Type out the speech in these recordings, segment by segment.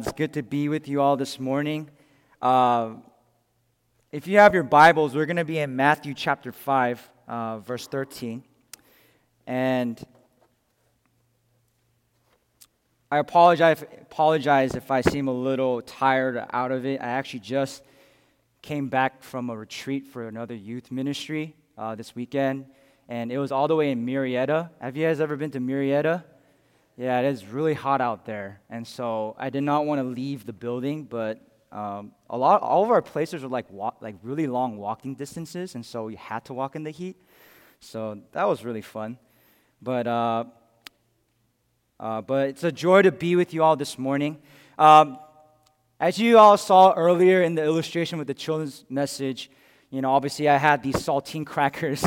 It's good to be with you all this morning. Uh, if you have your Bibles, we're going to be in Matthew chapter 5, uh, verse 13. And I apologize, apologize if I seem a little tired out of it. I actually just came back from a retreat for another youth ministry uh, this weekend, and it was all the way in Murrieta. Have you guys ever been to Murrieta? Yeah, it is really hot out there, and so I did not want to leave the building, but um, a lot, all of our places are like walk, like really long walking distances, and so we had to walk in the heat. So that was really fun, but uh, uh, but it's a joy to be with you all this morning. Um, as you all saw earlier in the illustration with the children's message, you know, obviously I had these saltine crackers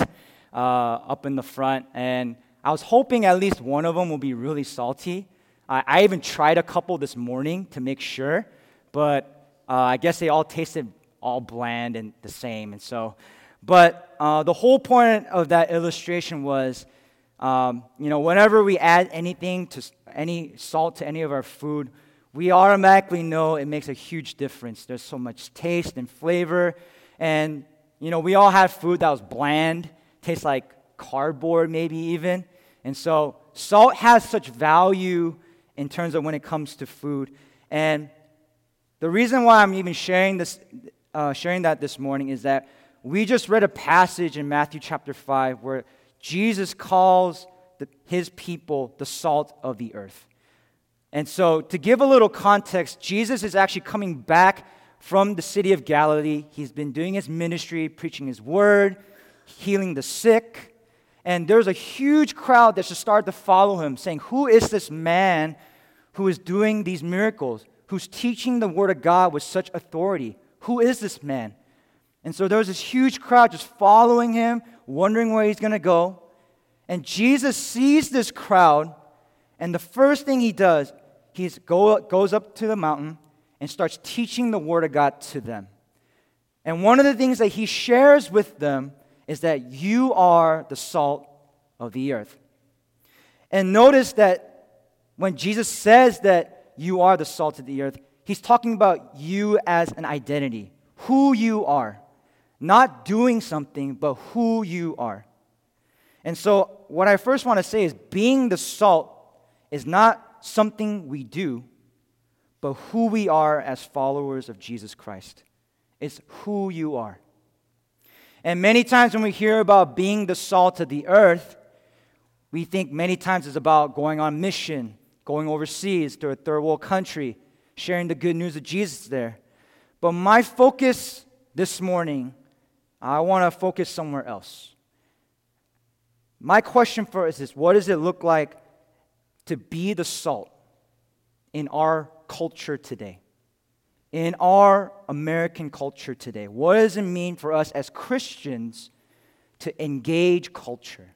uh, up in the front, and I was hoping at least one of them will be really salty. I, I even tried a couple this morning to make sure, but uh, I guess they all tasted all bland and the same. And so, but uh, the whole point of that illustration was, um, you know, whenever we add anything to any salt to any of our food, we automatically know it makes a huge difference. There's so much taste and flavor, and you know, we all have food that was bland, tastes like cardboard, maybe even. And so salt has such value in terms of when it comes to food. And the reason why I'm even sharing this, uh, sharing that this morning is that we just read a passage in Matthew chapter 5 where Jesus calls the, his people the salt of the earth. And so, to give a little context, Jesus is actually coming back from the city of Galilee. He's been doing his ministry, preaching his word, healing the sick, and there's a huge crowd that should start to follow him, saying, Who is this man who is doing these miracles, who's teaching the word of God with such authority? Who is this man? And so there was this huge crowd just following him, wondering where he's going to go. And Jesus sees this crowd, and the first thing he does, he go, goes up to the mountain and starts teaching the word of God to them. And one of the things that he shares with them is that you are the salt of the earth. And notice that when Jesus says that you are the salt of the earth, he's talking about you as an identity, who you are. Not doing something, but who you are. And so, what I first want to say is being the salt is not something we do, but who we are as followers of Jesus Christ. It's who you are. And many times when we hear about being the salt of the earth, we think many times it's about going on mission, going overseas to a third world country, sharing the good news of Jesus there. But my focus this morning, I want to focus somewhere else. My question for us is what does it look like to be the salt in our culture today? In our American culture today? What does it mean for us as Christians to engage culture?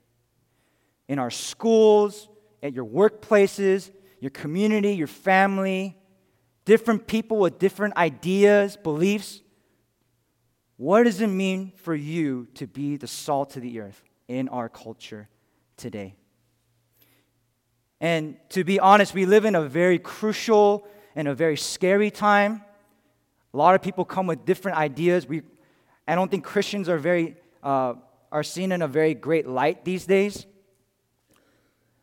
In our schools, at your workplaces, your community, your family, different people with different ideas, beliefs. What does it mean for you to be the salt of the earth in our culture today? And to be honest, we live in a very crucial and a very scary time a lot of people come with different ideas. We, I don't think Christians are very uh, are seen in a very great light these days.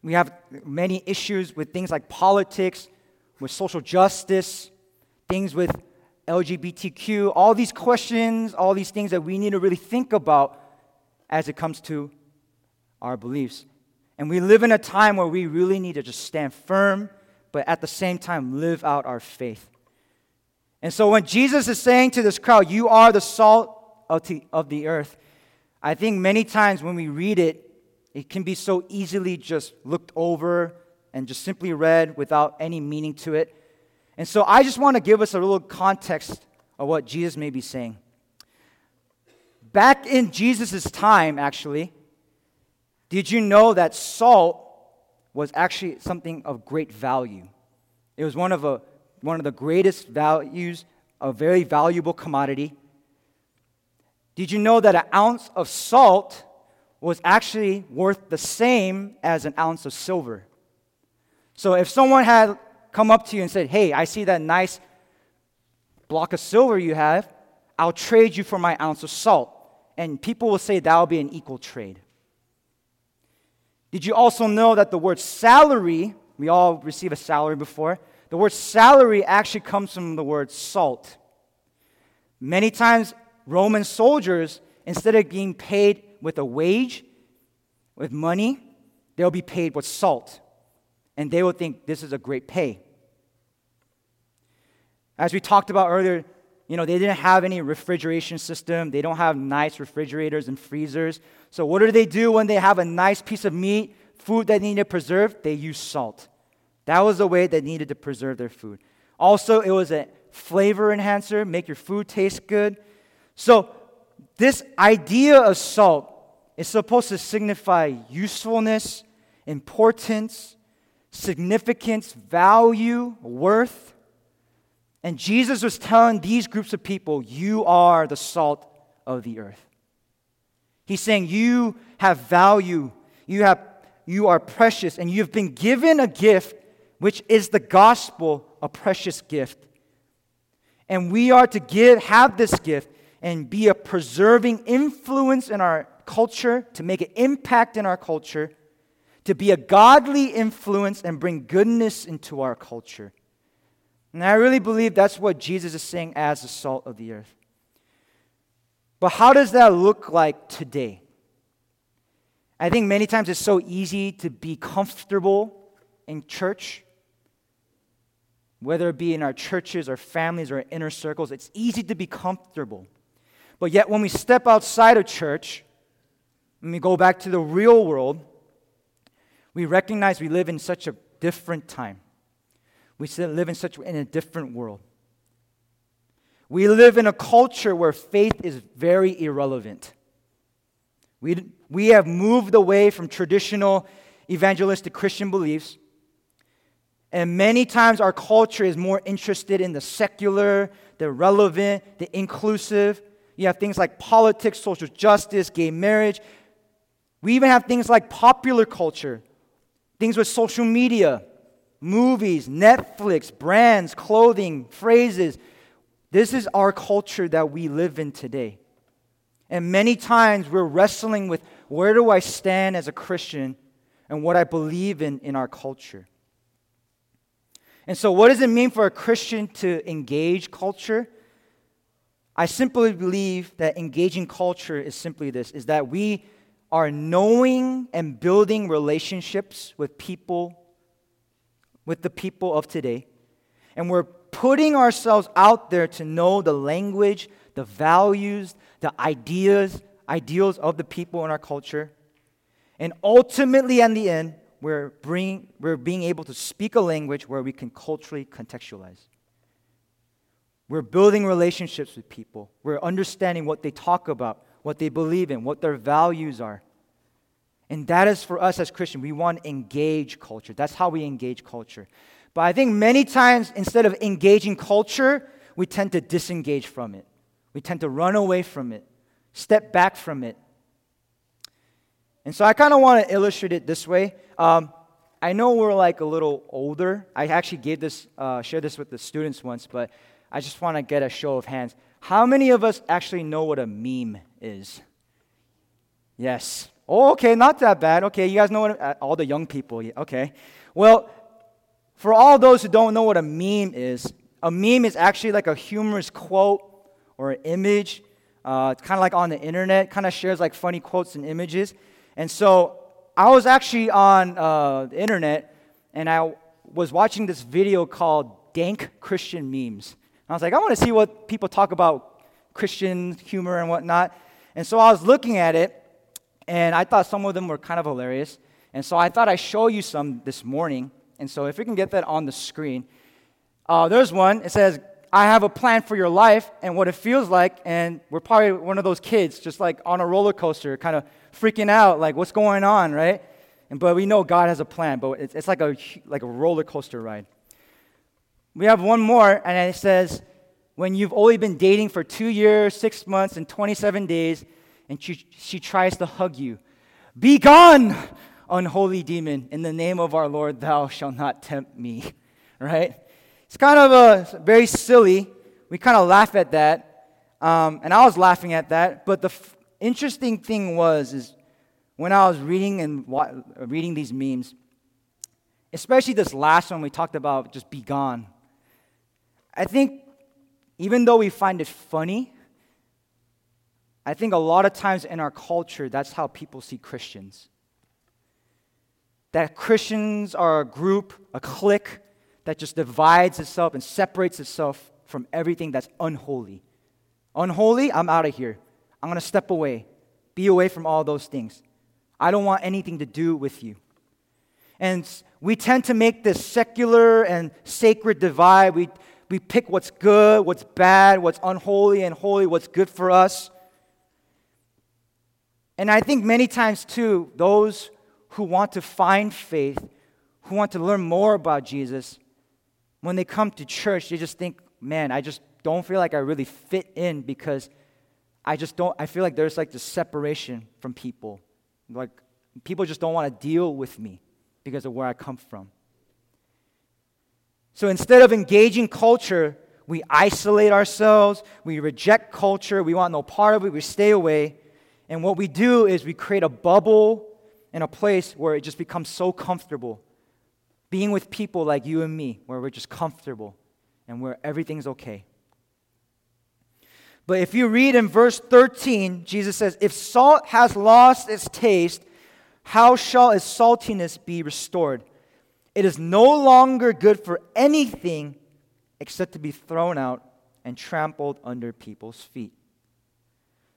We have many issues with things like politics, with social justice, things with LGBTQ, all these questions, all these things that we need to really think about as it comes to our beliefs. And we live in a time where we really need to just stand firm, but at the same time live out our faith. And so when Jesus is saying to this crowd, You are the salt of the earth, I think many times when we read it, it can be so easily just looked over and just simply read without any meaning to it. And so I just want to give us a little context of what Jesus may be saying. Back in Jesus' time, actually, did you know that salt was actually something of great value? It was one of a one of the greatest values, a very valuable commodity. Did you know that an ounce of salt was actually worth the same as an ounce of silver? So if someone had come up to you and said, Hey, I see that nice block of silver you have. I'll trade you for my ounce of salt. And people will say that will be an equal trade. Did you also know that the word salary, we all receive a salary before, the word salary actually comes from the word salt. Many times, Roman soldiers, instead of being paid with a wage, with money, they'll be paid with salt. And they will think this is a great pay. As we talked about earlier, you know, they didn't have any refrigeration system. They don't have nice refrigerators and freezers. So what do they do when they have a nice piece of meat, food that they need to preserve? They use salt. That was the way they needed to preserve their food. Also, it was a flavor enhancer, make your food taste good. So this idea of salt is supposed to signify usefulness, importance, significance, value, worth. And Jesus was telling these groups of people, You are the salt of the earth. He's saying, You have value, you, have, you are precious, and you've been given a gift, which is the gospel, a precious gift. And we are to give, have this gift and be a preserving influence in our culture, to make an impact in our culture, to be a godly influence and bring goodness into our culture. And I really believe that's what Jesus is saying as the salt of the earth. But how does that look like today? I think many times it's so easy to be comfortable in church, whether it be in our churches or families or inner circles. It's easy to be comfortable. But yet, when we step outside of church, when we go back to the real world, we recognize we live in such a different time. We live in such in a different world. We live in a culture where faith is very irrelevant. We, we have moved away from traditional evangelistic Christian beliefs. And many times our culture is more interested in the secular, the relevant, the inclusive. You have things like politics, social justice, gay marriage. We even have things like popular culture, things with social media, movies, Netflix, brands, clothing, phrases. This is our culture that we live in today. And many times we're wrestling with where do I stand as a Christian and what I believe in in our culture. And so, what does it mean for a Christian to engage culture? I simply believe that engaging culture is simply this is that we are knowing and building relationships with people with the people of today. And we're putting ourselves out there to know the language, the values, the ideas, ideals of the people in our culture. And ultimately, in the end, we're, we're being able to speak a language where we can culturally contextualize. We're building relationships with people. We're understanding what they talk about, what they believe in, what their values are. And that is for us as Christians. We want to engage culture. That's how we engage culture. But I think many times, instead of engaging culture, we tend to disengage from it. We tend to run away from it, step back from it. And so I kind of want to illustrate it this way. Um, I know we're like a little older. I actually gave this, uh, shared this with the students once, but I just want to get a show of hands. How many of us actually know what a meme is? Yes. Oh, okay, not that bad. Okay, you guys know what, uh, all the young people. Okay. Well, for all those who don't know what a meme is, a meme is actually like a humorous quote or an image. Uh, it's kind of like on the internet, kind of shares like funny quotes and images. And so I was actually on uh, the internet and I was watching this video called Dank Christian Memes. And I was like, I want to see what people talk about Christian humor and whatnot. And so I was looking at it and I thought some of them were kind of hilarious. And so I thought I'd show you some this morning. And so if we can get that on the screen, uh, there's one. It says, I have a plan for your life and what it feels like. And we're probably one of those kids just like on a roller coaster, kind of freaking out, like, what's going on, right? And, but we know God has a plan, but it's, it's like, a, like a roller coaster ride. We have one more, and it says, when you've only been dating for two years, six months, and 27 days, and she, she tries to hug you. Be gone, unholy demon. In the name of our Lord, thou shalt not tempt me. right? It's kind of a, very silly. We kind of laugh at that. Um, and I was laughing at that. But the f- interesting thing was, is when I was reading and wa- reading these memes, especially this last one we talked about, just be gone. I think even though we find it funny, I think a lot of times in our culture, that's how people see Christians. That Christians are a group, a clique that just divides itself and separates itself from everything that's unholy. Unholy, I'm out of here. I'm going to step away, be away from all those things. I don't want anything to do with you. And we tend to make this secular and sacred divide. We, we pick what's good, what's bad, what's unholy and holy, what's good for us. And I think many times, too, those who want to find faith, who want to learn more about Jesus, when they come to church, they just think, man, I just don't feel like I really fit in because I just don't, I feel like there's like this separation from people. Like, people just don't want to deal with me because of where I come from. So instead of engaging culture, we isolate ourselves, we reject culture, we want no part of it, we stay away. And what we do is we create a bubble in a place where it just becomes so comfortable. Being with people like you and me, where we're just comfortable and where everything's okay. But if you read in verse 13, Jesus says, If salt has lost its taste, how shall its saltiness be restored? It is no longer good for anything except to be thrown out and trampled under people's feet.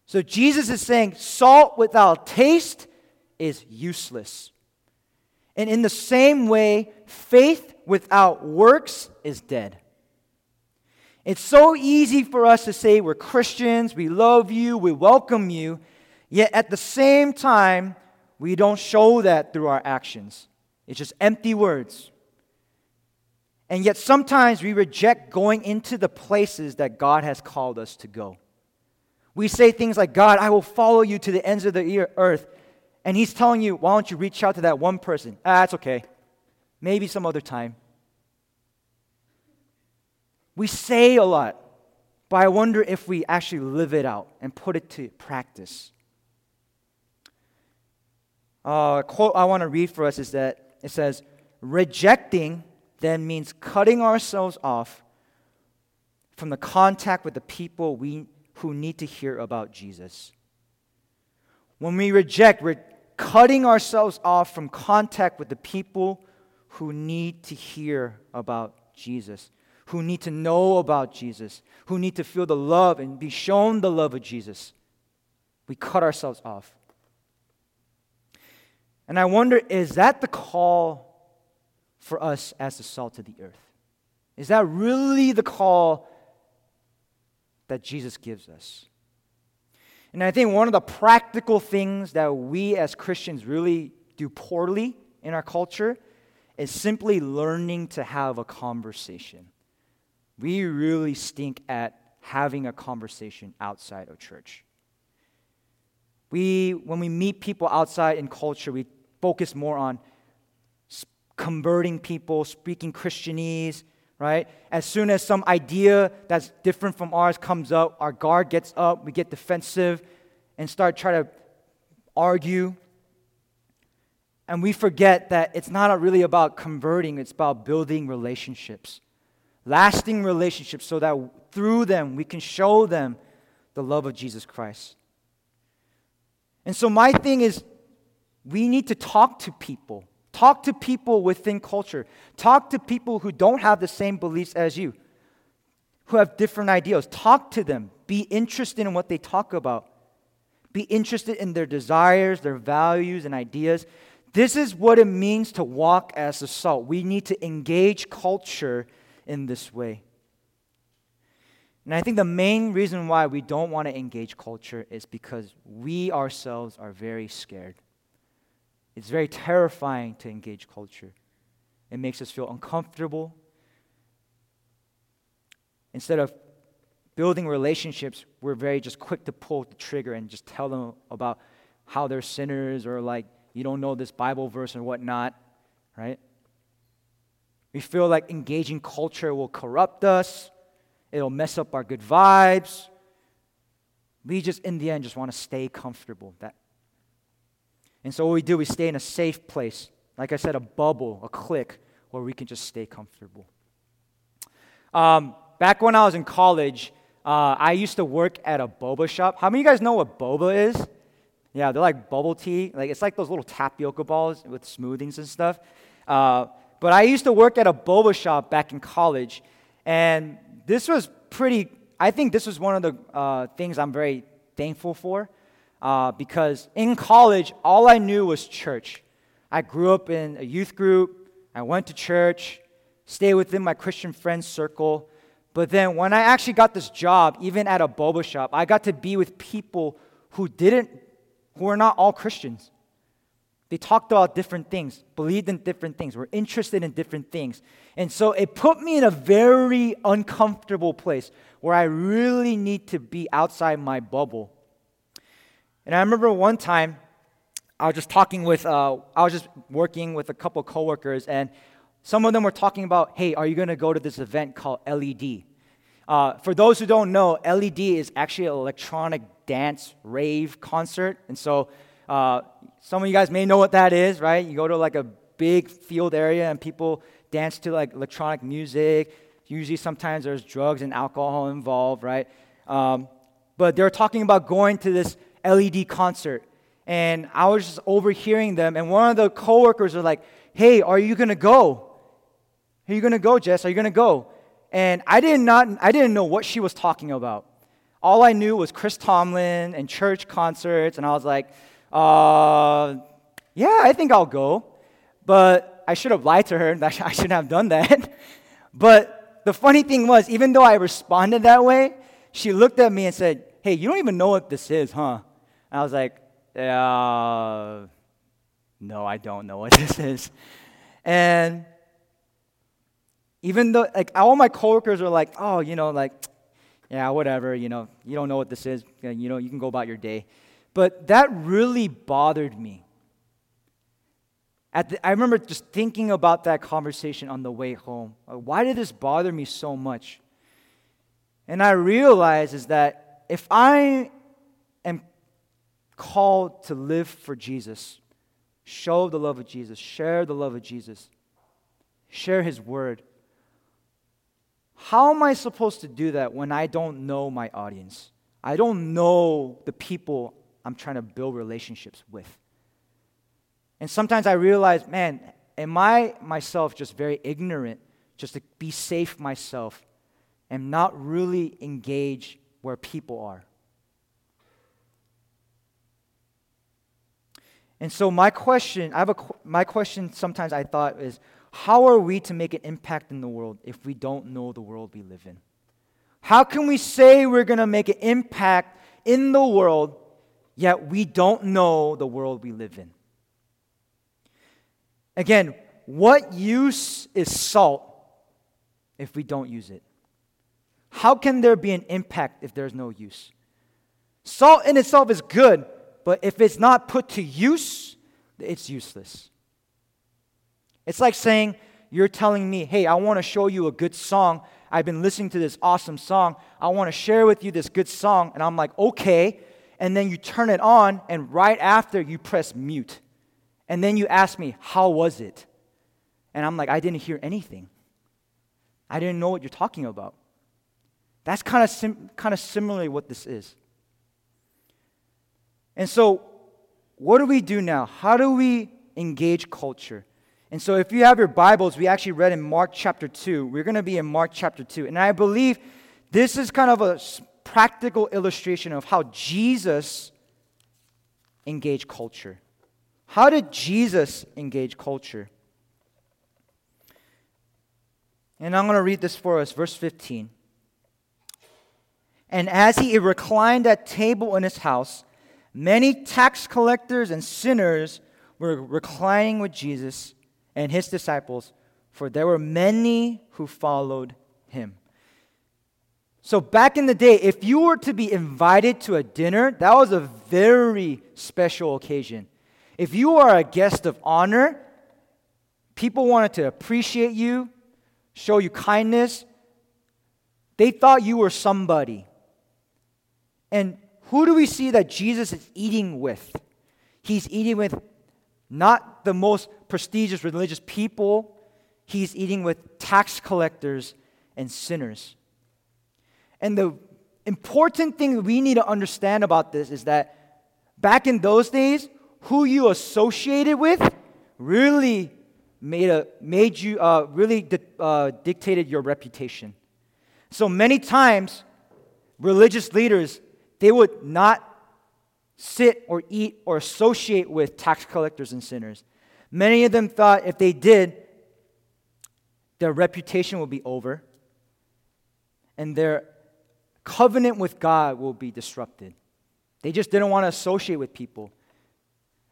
So Jesus is saying salt without taste is useless. And in the same way, faith without works is dead. It's so easy for us to say we're Christians, we love you, we welcome you, yet at the same time, we don't show that through our actions. It's just empty words. And yet sometimes we reject going into the places that God has called us to go. We say things like, God, I will follow you to the ends of the earth. And He's telling you, why don't you reach out to that one person? Ah, that's okay. Maybe some other time. We say a lot, but I wonder if we actually live it out and put it to practice. Uh, a quote I want to read for us is that it says, rejecting then means cutting ourselves off from the contact with the people we, who need to hear about Jesus. When we reject, we're cutting ourselves off from contact with the people who need to hear about Jesus, who need to know about Jesus, who need to feel the love and be shown the love of Jesus. We cut ourselves off. And I wonder is that the call for us as the salt of the earth? Is that really the call that Jesus gives us? And I think one of the practical things that we as Christians really do poorly in our culture is simply learning to have a conversation. We really stink at having a conversation outside of church. We, when we meet people outside in culture, we focus more on converting people, speaking Christianese, right? As soon as some idea that's different from ours comes up, our guard gets up, we get defensive and start trying to argue. And we forget that it's not really about converting, it's about building relationships, lasting relationships, so that through them we can show them the love of Jesus Christ. And so, my thing is, we need to talk to people. Talk to people within culture. Talk to people who don't have the same beliefs as you, who have different ideals. Talk to them. Be interested in what they talk about. Be interested in their desires, their values, and ideas. This is what it means to walk as a salt. We need to engage culture in this way. And I think the main reason why we don't want to engage culture is because we ourselves are very scared. It's very terrifying to engage culture. It makes us feel uncomfortable. Instead of building relationships, we're very just quick to pull the trigger and just tell them about how they're sinners or like you don't know this Bible verse or whatnot, right? We feel like engaging culture will corrupt us, it'll mess up our good vibes. We just, in the end, just want to stay comfortable. That, and so what we do, we stay in a safe place. Like I said, a bubble, a clique, where we can just stay comfortable. Um, back when I was in college, uh, I used to work at a boba shop. How many of you guys know what boba is? Yeah, they're like bubble tea. Like it's like those little tapioca balls with smoothings and stuff. Uh, but I used to work at a boba shop back in college, and this was pretty. I think this was one of the uh, things I'm very thankful for, uh, because in college all I knew was church. I grew up in a youth group. I went to church, stayed within my Christian friends circle. But then when I actually got this job, even at a boba shop, I got to be with people who didn't, who were not all Christians. They talked about different things, believed in different things, were interested in different things. And so it put me in a very uncomfortable place where I really need to be outside my bubble. And I remember one time I was just talking with, uh, I was just working with a couple coworkers, and some of them were talking about, hey, are you going to go to this event called LED? Uh, for those who don't know, LED is actually an electronic dance rave concert. And so uh, some of you guys may know what that is, right? You go to like a big field area and people dance to like electronic music. Usually, sometimes there's drugs and alcohol involved, right? Um, but they're talking about going to this LED concert. And I was just overhearing them, and one of the coworkers was like, Hey, are you gonna go? Are you gonna go, Jess? Are you gonna go? And I did not I didn't know what she was talking about. All I knew was Chris Tomlin and church concerts, and I was like, uh, yeah, I think I'll go. But I should have lied to her. I shouldn't have done that. but the funny thing was, even though I responded that way, she looked at me and said, Hey, you don't even know what this is, huh? And I was like, uh, No, I don't know what this is. And even though, like, all my coworkers are like, Oh, you know, like, yeah, whatever, you know, you don't know what this is, you know, you can go about your day. But that really bothered me. The, I remember just thinking about that conversation on the way home. Why did this bother me so much? And I realized is that if I called to live for Jesus, show the love of Jesus, share the love of Jesus, share his word, how am I supposed to do that when I don't know my audience? I don't know the people I'm trying to build relationships with. And sometimes I realize, man, am I myself just very ignorant just to be safe myself and not really engage where people are? And so my question, I have a my question sometimes I thought is how are we to make an impact in the world if we don't know the world we live in? How can we say we're going to make an impact in the world yet we don't know the world we live in. Again, what use is salt if we don't use it? How can there be an impact if there's no use? Salt in itself is good, but if it's not put to use, it's useless. It's like saying, You're telling me, hey, I want to show you a good song. I've been listening to this awesome song. I want to share with you this good song. And I'm like, Okay, and then you turn it on, and right after you press mute. And then you ask me, How was it? And I'm like, I didn't hear anything. I didn't know what you're talking about. That's kind of sim- kind of similarly what this is. And so, what do we do now? How do we engage culture? And so, if you have your Bibles, we actually read in Mark chapter 2. We're going to be in Mark chapter 2. And I believe this is kind of a practical illustration of how Jesus engaged culture. How did Jesus engage culture? And I'm going to read this for us, verse 15. And as he reclined at table in his house, many tax collectors and sinners were reclining with Jesus and his disciples, for there were many who followed him. So, back in the day, if you were to be invited to a dinner, that was a very special occasion. If you are a guest of honor, people wanted to appreciate you, show you kindness, they thought you were somebody. And who do we see that Jesus is eating with? He's eating with not the most prestigious religious people, he's eating with tax collectors and sinners. And the important thing we need to understand about this is that back in those days, who you associated with really made, a, made you, uh, really di- uh, dictated your reputation. So many times, religious leaders, they would not sit or eat or associate with tax collectors and sinners. Many of them thought if they did, their reputation will be over and their covenant with God will be disrupted. They just didn't want to associate with people.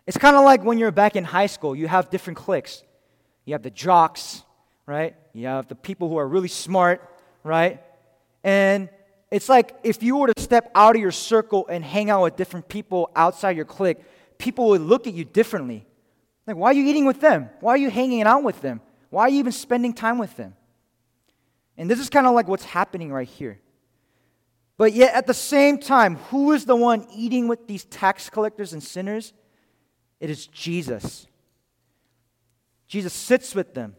It's kind of like when you're back in high school, you have different cliques. You have the jocks, right? You have the people who are really smart, right? And it's like if you were to step out of your circle and hang out with different people outside your clique, people would look at you differently. Like, why are you eating with them? Why are you hanging out with them? Why are you even spending time with them? And this is kind of like what's happening right here. But yet, at the same time, who is the one eating with these tax collectors and sinners? It is Jesus. Jesus sits with them,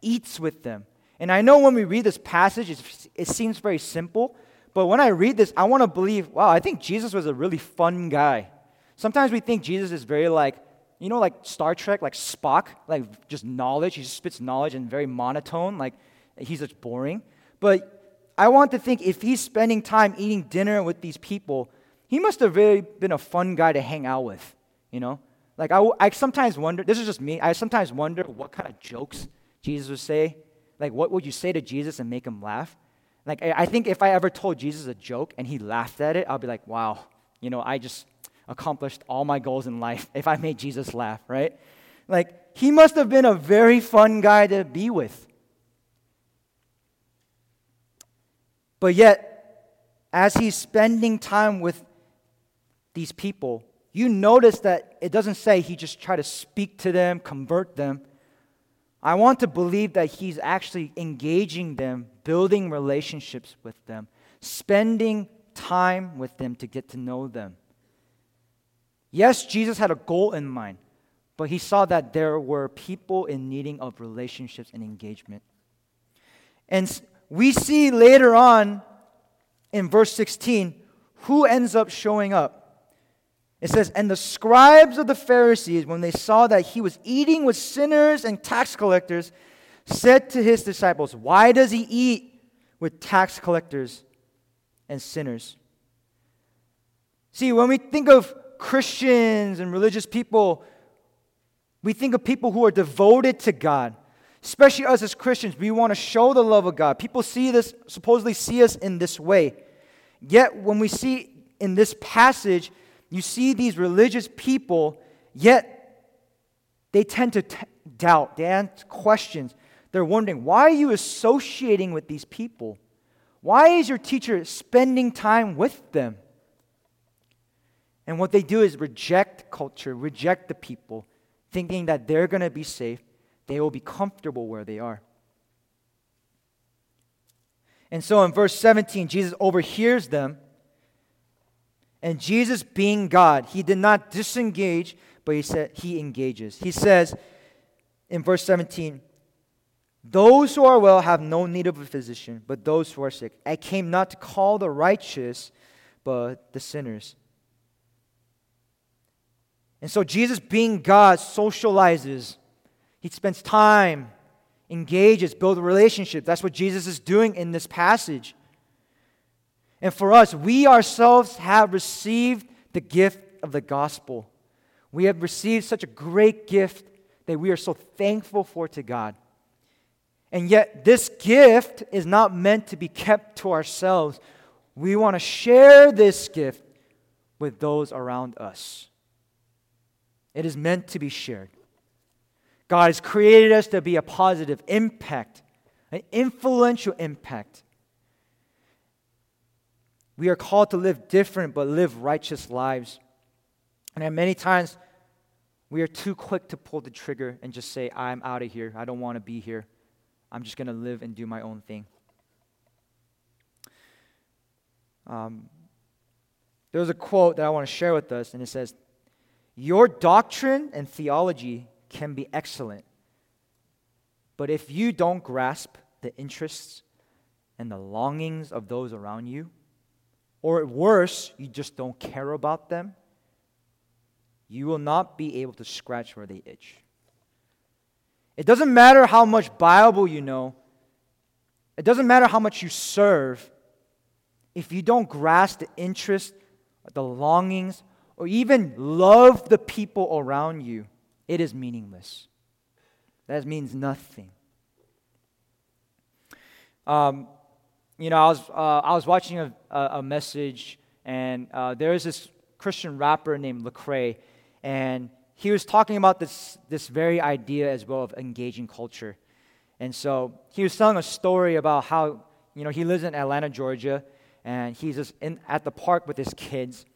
eats with them. And I know when we read this passage, it seems very simple, but when I read this, I want to believe, wow, I think Jesus was a really fun guy. Sometimes we think Jesus is very like, you know, like Star Trek, like Spock, like just knowledge. He just spits knowledge and very monotone, like he's just boring. But I want to think if he's spending time eating dinner with these people, he must have really been a fun guy to hang out with, you know? Like, I, I sometimes wonder, this is just me, I sometimes wonder what kind of jokes Jesus would say. Like, what would you say to Jesus and make him laugh? Like, I think if I ever told Jesus a joke and he laughed at it, I'll be like, wow, you know, I just accomplished all my goals in life if I made Jesus laugh, right? Like, he must have been a very fun guy to be with. But yet, as he's spending time with these people, you notice that it doesn't say he just tried to speak to them, convert them. I want to believe that he's actually engaging them, building relationships with them, spending time with them to get to know them. Yes, Jesus had a goal in mind, but he saw that there were people in needing of relationships and engagement. And we see later on in verse 16 who ends up showing up. It says, And the scribes of the Pharisees, when they saw that he was eating with sinners and tax collectors, said to his disciples, Why does he eat with tax collectors and sinners? See, when we think of Christians and religious people, we think of people who are devoted to God. Especially us as Christians, we want to show the love of God. People see this, supposedly see us in this way. Yet, when we see in this passage, you see these religious people, yet they tend to t- doubt, they ask questions. They're wondering, why are you associating with these people? Why is your teacher spending time with them? And what they do is reject culture, reject the people, thinking that they're going to be safe, they will be comfortable where they are. And so in verse 17, Jesus overhears them and Jesus, being God, he did not disengage, but he said he engages. He says in verse 17, Those who are well have no need of a physician, but those who are sick. I came not to call the righteous, but the sinners. And so Jesus, being God, socializes. He spends time, engages, builds a relationship. That's what Jesus is doing in this passage. And for us, we ourselves have received the gift of the gospel. We have received such a great gift that we are so thankful for to God. And yet, this gift is not meant to be kept to ourselves. We want to share this gift with those around us. It is meant to be shared. God has created us to be a positive impact, an influential impact. We are called to live different but live righteous lives. And many times we are too quick to pull the trigger and just say, I'm out of here. I don't want to be here. I'm just going to live and do my own thing. Um, there's a quote that I want to share with us, and it says, Your doctrine and theology can be excellent, but if you don't grasp the interests and the longings of those around you, or worse, you just don't care about them, you will not be able to scratch where they itch. It doesn't matter how much Bible you know, it doesn't matter how much you serve, if you don't grasp the interest, the longings, or even love the people around you, it is meaningless. That means nothing. Um, you know, I was, uh, I was watching a, a, message, and uh, there is this Christian rapper named Lecrae, and he was talking about this, this very idea as well of engaging culture. And so he was telling a story about how, you know, he lives in Atlanta, Georgia, and he's just in, at the park with his kids.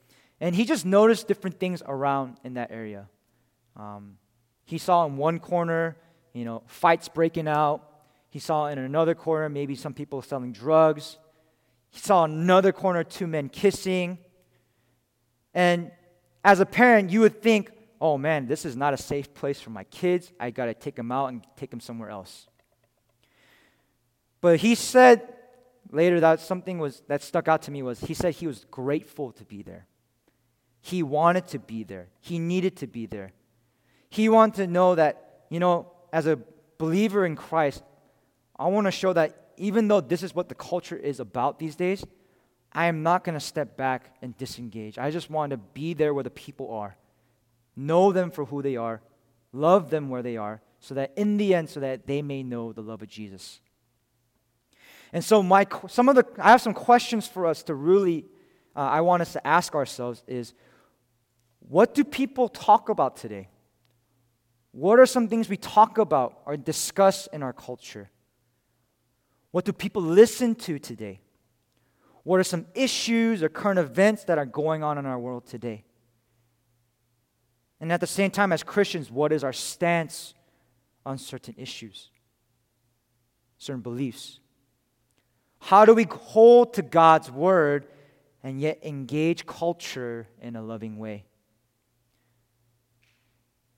And he just noticed different things around in that area. Um, he saw in one corner, you know, fights breaking out. He saw in another corner maybe some people selling drugs. He saw another corner two men kissing. And as a parent, you would think, oh man, this is not a safe place for my kids. I got to take them out and take them somewhere else. But he said later that something was that stuck out to me was he said he was grateful to be there. He wanted to be there. He needed to be there. He wanted to know that, you know, as a believer in Christ, I want to show that even though this is what the culture is about these days, I am not going to step back and disengage. I just want to be there where the people are, know them for who they are, love them where they are, so that in the end, so that they may know the love of Jesus. And so, my some of the I have some questions for us to really, uh, I want us to ask ourselves is, what do people talk about today? What are some things we talk about or discuss in our culture? What do people listen to today? What are some issues or current events that are going on in our world today? And at the same time, as Christians, what is our stance on certain issues, certain beliefs? How do we hold to God's word and yet engage culture in a loving way?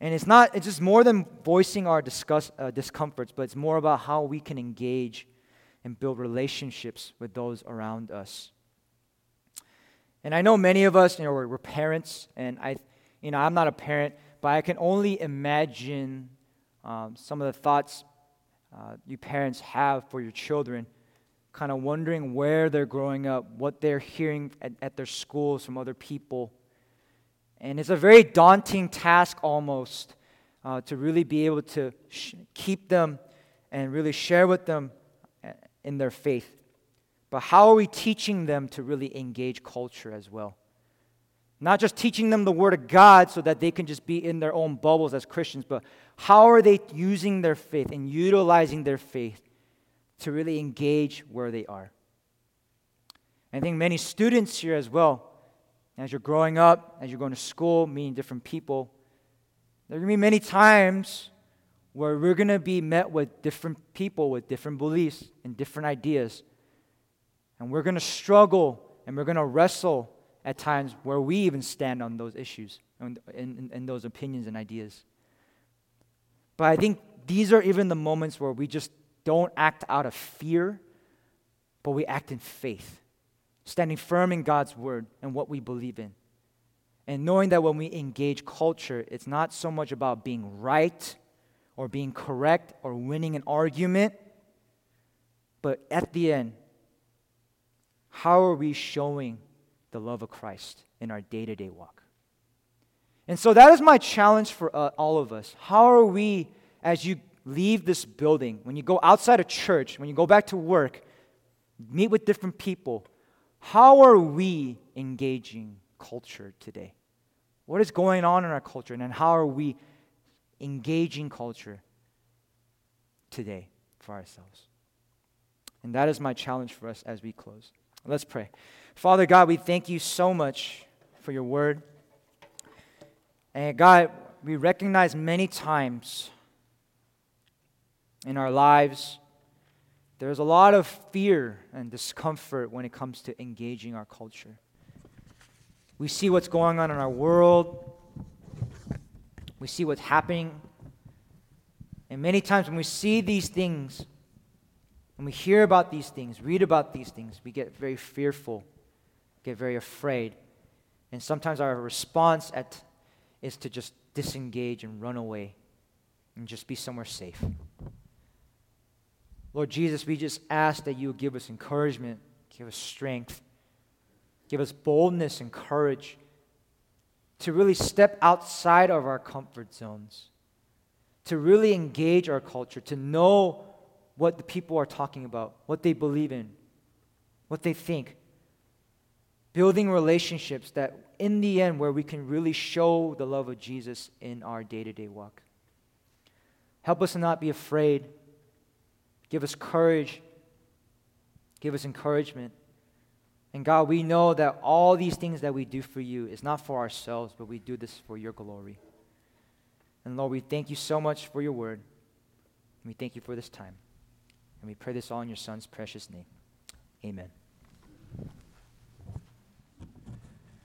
And it's not, it's just more than voicing our discuss, uh, discomforts, but it's more about how we can engage and build relationships with those around us. And I know many of us, you know, we're, we're parents, and I, you know, I'm not a parent, but I can only imagine um, some of the thoughts uh, you parents have for your children, kind of wondering where they're growing up, what they're hearing at, at their schools from other people. And it's a very daunting task almost uh, to really be able to sh- keep them and really share with them uh, in their faith. But how are we teaching them to really engage culture as well? Not just teaching them the Word of God so that they can just be in their own bubbles as Christians, but how are they using their faith and utilizing their faith to really engage where they are? I think many students here as well as you're growing up, as you're going to school, meeting different people, there are going to be many times where we're going to be met with different people with different beliefs and different ideas. And we're going to struggle and we're going to wrestle at times where we even stand on those issues and, and, and those opinions and ideas. But I think these are even the moments where we just don't act out of fear, but we act in faith standing firm in God's word and what we believe in. And knowing that when we engage culture, it's not so much about being right or being correct or winning an argument, but at the end, how are we showing the love of Christ in our day to day walk? And so that is my challenge for uh, all of us. How are we, as you leave this building, when you go outside of church, when you go back to work, meet with different people, how are we engaging culture today? What is going on in our culture, and how are we engaging culture today for ourselves? And that is my challenge for us as we close. Let's pray. Father God, we thank you so much for your word. And God, we recognize many times in our lives There's a lot of fear and discomfort when it comes to engaging our culture. We see what's going on in our world, we see what's happening. And many times when we see these things, when we hear about these things, read about these things, we get very fearful, get very afraid. And sometimes our response at, is to just disengage and run away and just be somewhere safe. Lord Jesus, we just ask that you give us encouragement, give us strength, give us boldness and courage to really step outside of our comfort zones, to really engage our culture, to know what the people are talking about, what they believe in, what they think. Building relationships that, in the end, where we can really show the love of Jesus in our day to day walk. Help us to not be afraid. Give us courage. Give us encouragement. And God, we know that all these things that we do for you is not for ourselves, but we do this for your glory. And Lord, we thank you so much for your word. We thank you for this time. And we pray this all in your Son's precious name. Amen.